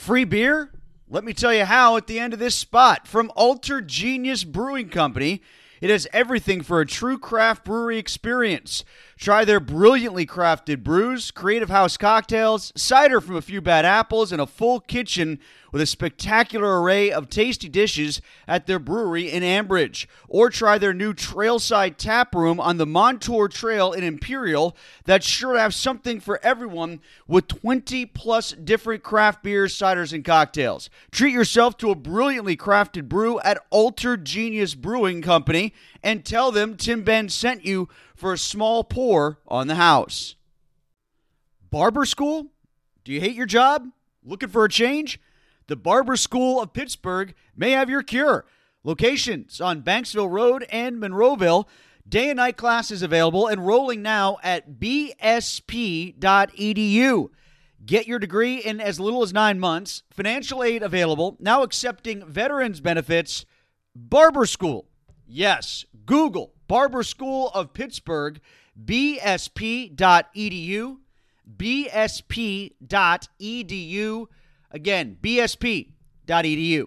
Free beer? Let me tell you how at the end of this spot. From Alter Genius Brewing Company, it has everything for a true craft brewery experience. Try their brilliantly crafted brews, creative house cocktails, cider from a few bad apples, and a full kitchen with a spectacular array of tasty dishes at their brewery in Ambridge. Or try their new Trailside Tap Room on the Montour Trail in Imperial that's sure to have something for everyone with 20 plus different craft beers, ciders, and cocktails. Treat yourself to a brilliantly crafted brew at Alter Genius Brewing Company and tell them Tim Benz sent you for a small pour on the house. Barber school? Do you hate your job? Looking for a change? The Barber School of Pittsburgh may have your cure. Locations on Banksville Road and Monroeville. Day and night classes available. Enrolling now at bsp.edu. Get your degree in as little as nine months. Financial aid available. Now accepting veterans benefits. Barber School. Yes, Google Barber School of Pittsburgh, bsp.edu, bsp.edu. Again, bsp.edu.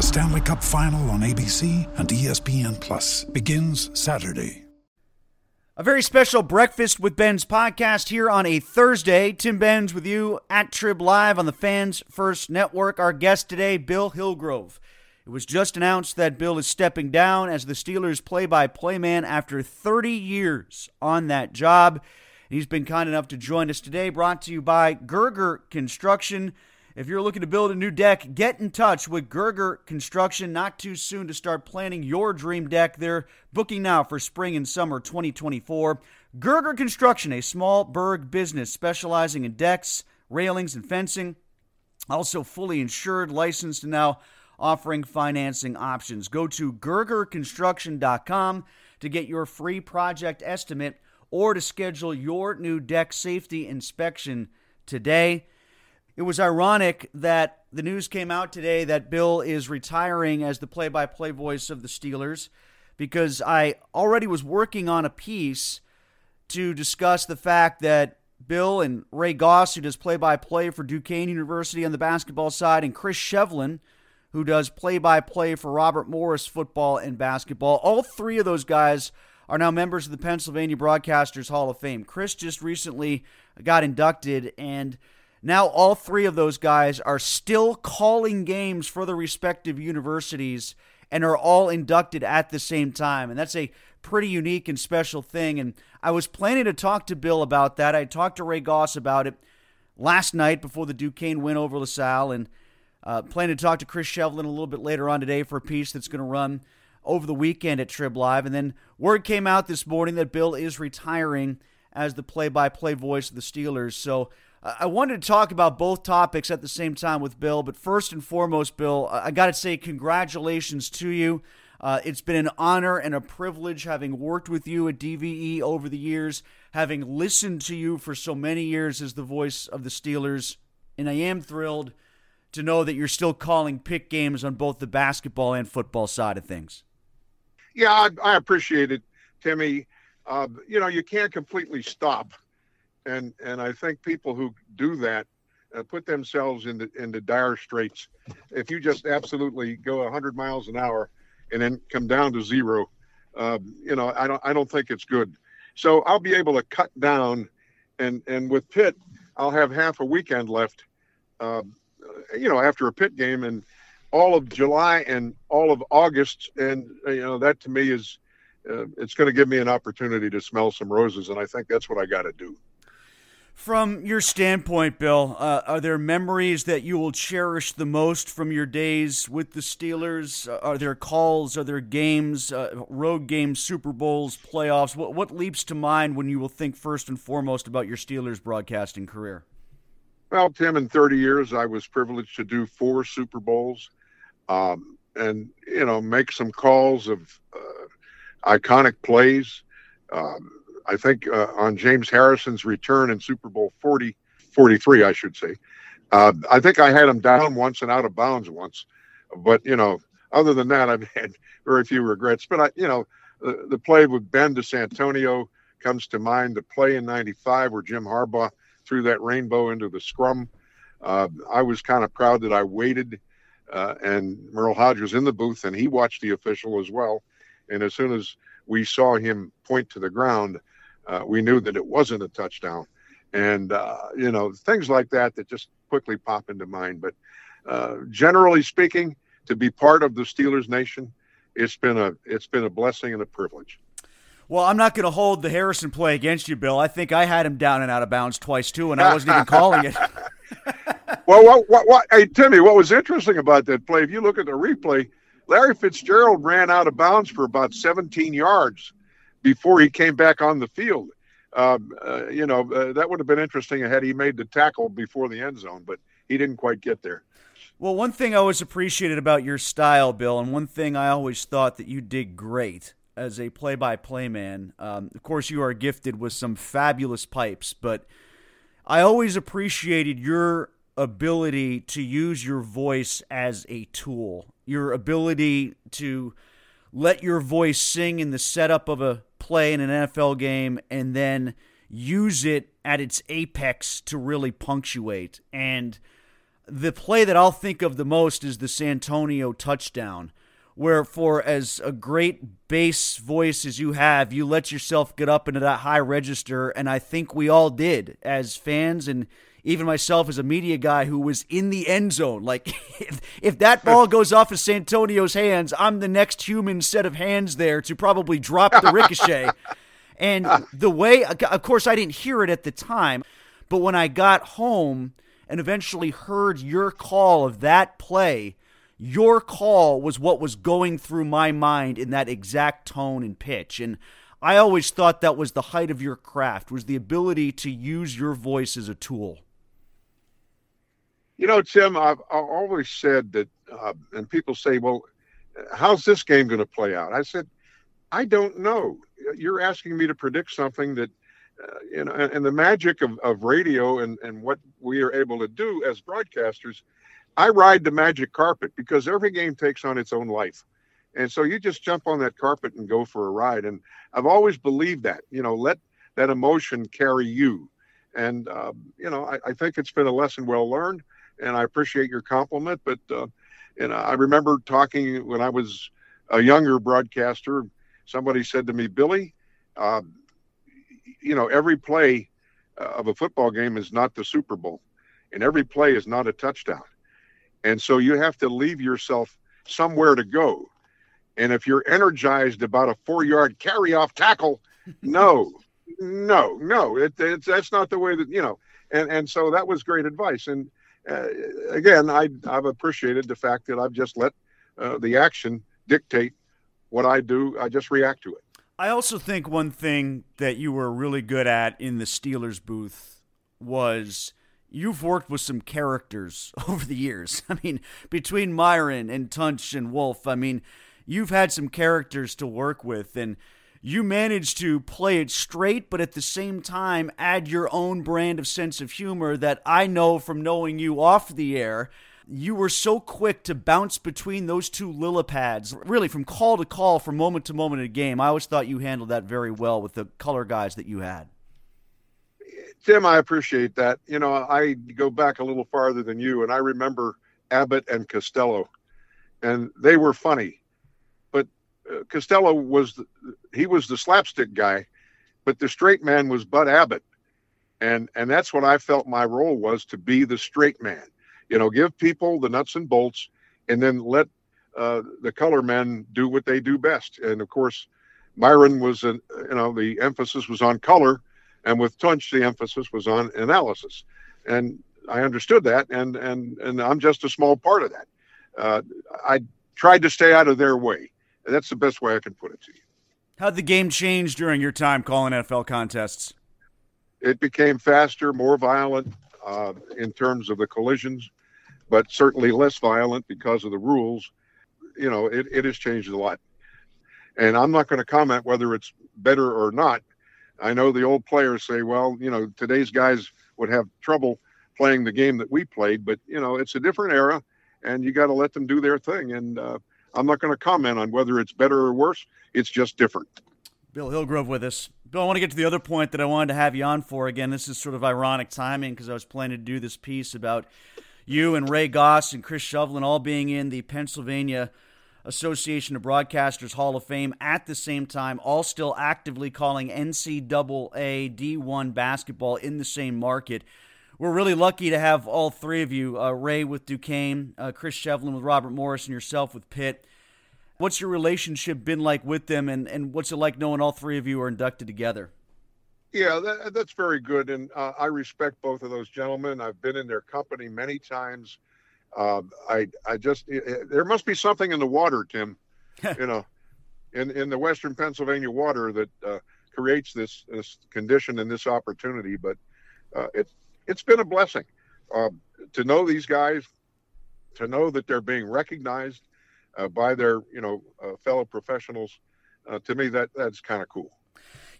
The Stanley Cup Final on ABC and ESPN Plus begins Saturday. A very special Breakfast with Benz podcast here on a Thursday. Tim Benz with you at Trib Live on the Fans First Network. Our guest today, Bill Hillgrove. It was just announced that Bill is stepping down as the Steelers play by play man after 30 years on that job. He's been kind enough to join us today, brought to you by Gerger Construction. If you're looking to build a new deck, get in touch with Gerger Construction. Not too soon to start planning your dream deck. They're booking now for spring and summer 2024. Gerger Construction, a small burg business specializing in decks, railings, and fencing. Also fully insured, licensed, and now offering financing options. Go to gergerconstruction.com to get your free project estimate or to schedule your new deck safety inspection today. It was ironic that the news came out today that Bill is retiring as the play by play voice of the Steelers because I already was working on a piece to discuss the fact that Bill and Ray Goss, who does play by play for Duquesne University on the basketball side, and Chris Shovlin, who does play by play for Robert Morris football and basketball, all three of those guys are now members of the Pennsylvania Broadcasters Hall of Fame. Chris just recently got inducted, and now all three of those guys are still calling games for the respective universities and are all inducted at the same time. And that's a pretty unique and special thing. And I was planning to talk to Bill about that. I talked to Ray Goss about it last night before the Duquesne win over LaSalle, and uh, planning to talk to Chris Shovlin a little bit later on today for a piece that's going to run over the weekend at Trib Live. And then word came out this morning that Bill is retiring as the play-by-play voice of the Steelers. So I wanted to talk about both topics at the same time with Bill. But first and foremost, Bill, I got to say congratulations to you. Uh, it's been an honor and a privilege having worked with you at DVE over the years, having listened to you for so many years as the voice of the Steelers. And I am thrilled to know that you're still calling Pitt games on both the basketball and football side of things. Yeah, I, I appreciate it, Timmy. Uh, you know, you can't completely stop, and and I think people who do that uh, put themselves into into dire straits. If you just absolutely go 100 miles an hour and then come down to zero, uh, you know, I don't I don't think it's good. So I'll be able to cut down, and and with Pitt, I'll have half a weekend left. Uh, you know, after a Pitt game, and all of July and all of August, and uh, you know that to me is uh, it's going to give me an opportunity to smell some roses, and I think that's what I got to do. From your standpoint, Bill, uh, are there memories that you will cherish the most from your days with the Steelers? Uh, are there calls? Are there games, uh, road games, Super Bowls, playoffs? What, what leaps to mind when you will think first and foremost about your Steelers broadcasting career? Well, Tim, in 30 years, I was privileged to do four Super Bowls um, and, you know, make some calls of uh, iconic plays. Um, I think uh, on James Harrison's return in Super Bowl 40, 43, I should say. Uh, I think I had him down once and out of bounds once, but you know, other than that, I've had very few regrets. But I, you know, the, the play with Ben to Santonio comes to mind. The play in '95 where Jim Harbaugh threw that rainbow into the scrum. Uh, I was kind of proud that I waited, uh, and Merril Hoge was in the booth, and he watched the official as well. And as soon as we saw him point to the ground, uh, we knew that it wasn't a touchdown. And, uh, you know, things like that that just quickly pop into mind. But uh, generally speaking, to be part of the Steelers Nation, it's been a it's been a blessing and a privilege. Well, I'm not going to hold the Harrison play against you, Bill. I think I had him down and out of bounds twice too, and I wasn't even calling it. well, what, what, what, hey Timmy, what was interesting about that play? If you look at the replay, Larry Fitzgerald ran out of bounds for about 17 yards before he came back on the field. Um, uh, you know, uh, that would have been interesting had he made the tackle before the end zone, but he didn't quite get there. Well, one thing I always appreciated about your style, Bill, and one thing I always thought that you did great as a play by play man, um, of course, you are gifted with some fabulous pipes, but I always appreciated your ability to use your voice as a tool, your ability to let your voice sing in the setup of a play in an NFL game and then use it at its apex to really punctuate. And the play that I'll think of the most is the Santonio touchdown, where for as a great bass voice as you have, you let yourself get up into that high register. And I think we all did as fans and even myself as a media guy who was in the end zone. Like, if, if that ball goes off of Santonio's hands, I'm the next human set of hands there to probably drop the ricochet. and the way, of course, I didn't hear it at the time, but when I got home and eventually heard your call of that play, your call was what was going through my mind in that exact tone and pitch. And I always thought that was the height of your craft, was the ability to use your voice as a tool. You know, Tim, I've, I've always said that, uh, and people say, well, how's this game going to play out? I said, I don't know. You're asking me to predict something that, uh, you know, and, the magic of, of radio and, and what we are able to do as broadcasters, I ride the magic carpet because every game takes on its own life. And so you just jump on that carpet and go for a ride. And I've always believed that, you know, let that emotion carry you. And, uh, you know, I, I think it's been a lesson well learned and I appreciate your compliment. But uh, and I remember talking when I was a younger broadcaster. Somebody said to me, Billy, uh, you know, every play uh, of a football game is not the Super Bowl, and every play is not a touchdown, and so you have to leave yourself somewhere to go. And if you're energized about a four-yard carry-off tackle, no, no, no, it, it's that's not the way that you know. And and so that was great advice. And uh, again, I, have appreciated the fact that I've just let uh, the action dictate what I do. I just react to it. I also think one thing that you were really good at in the Steelers booth was you've worked with some characters over the years. I mean, between Myron and Tunch and Wolf, I mean, you've had some characters to work with. And you manage to play it straight, but at the same time add your own brand of sense of humor that I know from knowing you off the air. You were so quick to bounce between those two lilapads, really from call to call, from moment to moment in a game. I always thought you handled that very well with the color guys that you had. Tim, I appreciate that. You know, I go back a little farther than you, and I remember Abbott and Costello, and they were funny Costello was the, he was the slapstick guy, but the straight man was Bud Abbott, and and that's what I felt my role was to be the straight man. You know, give people the nuts and bolts and then let uh, the color men do what they do best. And of course, Myron was, an, you know, the emphasis was on color, and with Tunch, the emphasis was on analysis. And I understood that, and and and I'm just a small part of that. Uh, I tried to stay out of their way. That's the best way I can put it to you. How'd the game change during your time calling NFL contests? It became faster, more violent uh, in terms of the collisions, but certainly less violent because of the rules. You know, it, it has changed a lot. And I'm not going to comment whether it's better or not. I know the old players say, well, you know, today's guys would have trouble playing the game that we played, but, you know, it's a different era and you got to let them do their thing. And uh, I'm not going to comment on whether it's better or worse. It's just different. Bill Hillgrove with us. Bill, I want to get to the other point that I wanted to have you on for. Again, this is sort of ironic timing because I was planning to do this piece about you and Ray Goss and Chris Shovlin all being in the Pennsylvania Association of Broadcasters Hall of Fame at the same time, all still actively calling NCAA D1 basketball in the same market. We're really lucky to have all three of you uh, Ray with Duquesne, uh, Chris Shovlin with Robert Morris, and yourself with Pitt. What's your relationship been like with them, and, and what's it like knowing all three of you are inducted together? Yeah, that, that's very good, and uh, I respect both of those gentlemen. I've been in their company many times. Uh, I I just it, there must be something in the water, Tim. you know, in in the Western Pennsylvania water that uh, creates this this condition and this opportunity. But uh, it's it's been a blessing uh, to know these guys, to know that they're being recognized uh, by their you know uh, fellow professionals. to me, that that's kind of cool.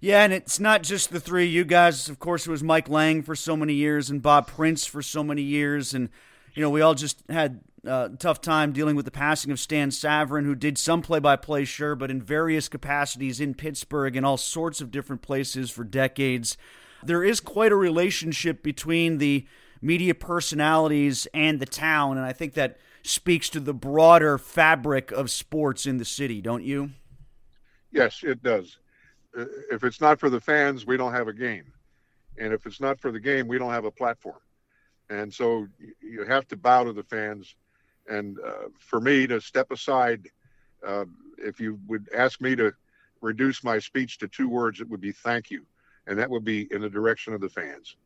Yeah, and it's not just the three you guys. Of course, it was Mike Lange for so many years and Bob Prince for so many years, and you know we all just had uh, a tough time dealing with the passing of Stan Savran, who did some play-by-play, sure, but in various capacities in Pittsburgh and all sorts of different places for decades. There is quite a relationship between the media personalities and the town, and I think that speaks to the broader fabric of sports in the city, don't you? Yes, it does. Uh, if it's not for the fans, we don't have a game. And if it's not for the game, we don't have a platform. And so you have to bow to the fans. And uh, for me to step aside, uh, if you would ask me to reduce my speech to two words, it would be thank you. And that would be in the direction of the fans.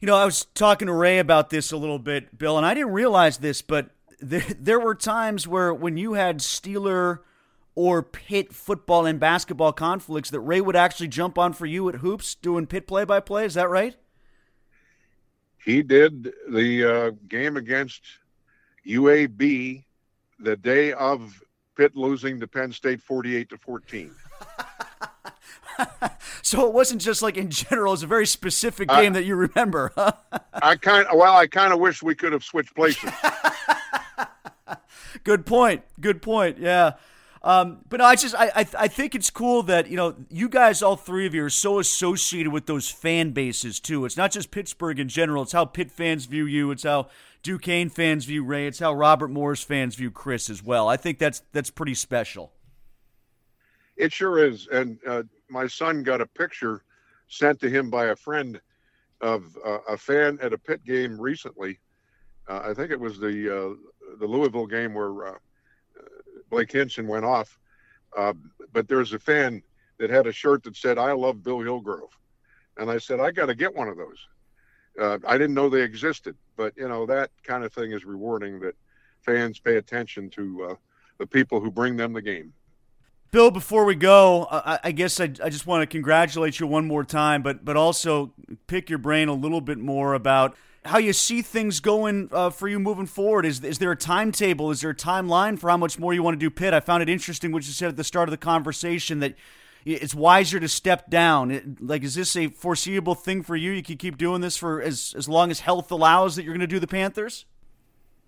You know, I was talking to Ray about this a little bit, Bill, and I didn't realize this, but there, there were times where when you had Steeler – or Pitt football and basketball conflicts that Ray would actually jump on for you at hoops doing Pitt play by play. Is that right? He did the uh, game against UAB the day of Pitt losing to Penn State 48 to 14. so it wasn't just like in general; it was a very specific game I, that you remember. I kind well, I kind of wish we could have switched places. Good point. Good point. Yeah. Um, but no, I just I, I I think it's cool that you know you guys all three of you are so associated with those fan bases too. It's not just Pittsburgh in general. It's how Pitt fans view you. It's how Duquesne fans view Ray. It's how Robert Morris fans view Chris as well. I think that's that's pretty special. It sure is. And uh, my son got a picture sent to him by a friend of uh, a fan at a Pitt game recently. Uh, I think it was the uh, the Louisville game where uh, Blake Hinson went off. Uh, but there was a fan that had a shirt that said, I love Bill Hillgrove. And I said, I got to get one of those. I didn't know they existed, but you know, that kind of thing is rewarding that fans pay attention to the people who bring them the game. Bill, before we go, I, I guess I, I, just want to congratulate you one more time, but but also pick your brain a little bit more about how you see things going uh, for you moving forward. Is is there a timetable? Is there a timeline for how much more you want to do Pitt? I found it interesting what you said at the start of the conversation that it's wiser to step down. It, like, is this a foreseeable thing for you? You can keep doing this for as as long as health allows that you're going to do the Panthers.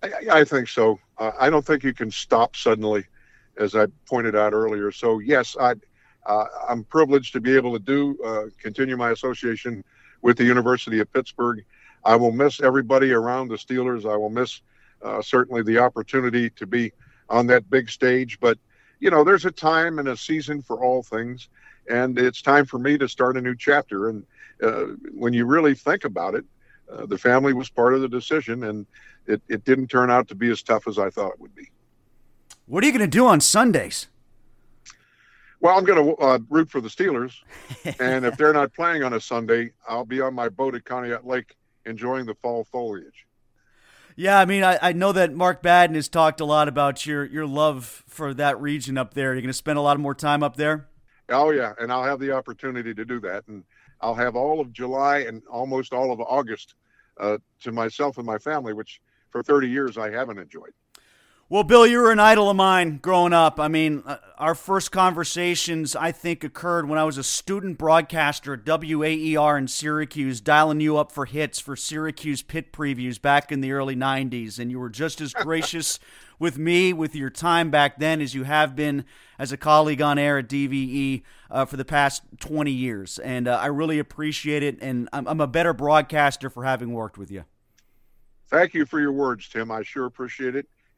I, I think so. Uh, I don't think you can stop suddenly, as I pointed out earlier. So yes, I. Uh, I'm privileged to be able to do uh, continue my association with the University of Pittsburgh I will miss everybody around the Steelers. I will miss uh, certainly the opportunity to be on that big stage. But, you know, there's a time and a season for all things. And it's time for me to start a new chapter. And uh, when you really think about it, uh, the family was part of the decision. And it, it didn't turn out to be as tough as I thought it would be. What are you going to do on Sundays? Well, I'm going to uh, root for the Steelers, and if they're not playing on a Sunday, I'll be on my boat at Conneaut Lake enjoying the fall foliage. Yeah, I mean, I, I know that Mark Madden has talked a lot about your your love for that region up there. You're going to spend a lot more time up there. Oh yeah, and I'll have the opportunity to do that, and I'll have all of July and almost all of August uh, to myself and my family, which for 30 years I haven't enjoyed. Well, Bill, you were an idol of mine growing up. I mean, uh, our first conversations, I think, occurred when I was a student broadcaster at WAER in Syracuse, dialing you up for hits for Syracuse Pitt previews back in the early 90s. And you were just as gracious with me with your time back then as you have been as a colleague on air at DVE uh, for the past 20 years. And uh, I really appreciate it. And I'm, I'm a better broadcaster for having worked with you. Thank you for your words, Tim. I sure appreciate it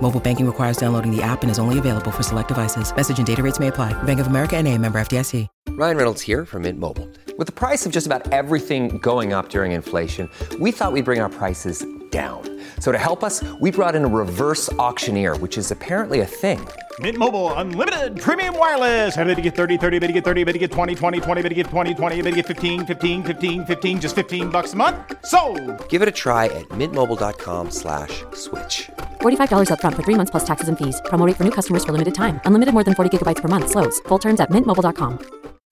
Mobile banking requires downloading the app and is only available for select devices. Message and data rates may apply. Bank of America and a member FDIC. Ryan Reynolds here from Mint Mobile. With the price of just about everything going up during inflation, we thought we'd bring our prices down. So to help us, we brought in a reverse auctioneer, which is apparently a thing. Mint Mobile unlimited premium wireless. Ready to get 30, 30, bit to get 30, bit to get 20, 20, 20, bit to get 20, 20, bit to get 15, 15, 15, 15 just 15 bucks a month. So, Give it a try at mintmobile.com/switch. slash $45 upfront for 3 months plus taxes and fees. Promo rate for new customers for limited time. Unlimited more than 40 gigabytes per month slows. Full terms at mintmobile.com.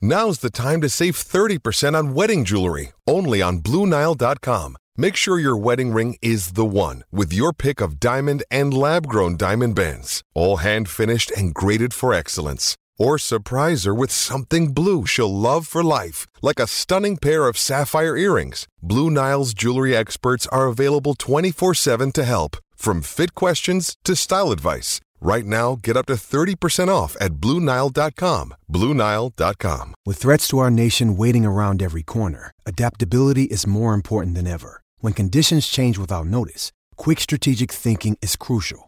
Now's the time to save 30% on wedding jewelry, only on BlueNile.com. Make sure your wedding ring is the one with your pick of diamond and lab grown diamond bands, all hand finished and graded for excellence. Or surprise her with something blue she'll love for life, like a stunning pair of sapphire earrings. Blue Nile's jewelry experts are available 24 7 to help, from fit questions to style advice. Right now, get up to 30% off at BlueNile.com. BlueNile.com. With threats to our nation waiting around every corner, adaptability is more important than ever. When conditions change without notice, quick strategic thinking is crucial.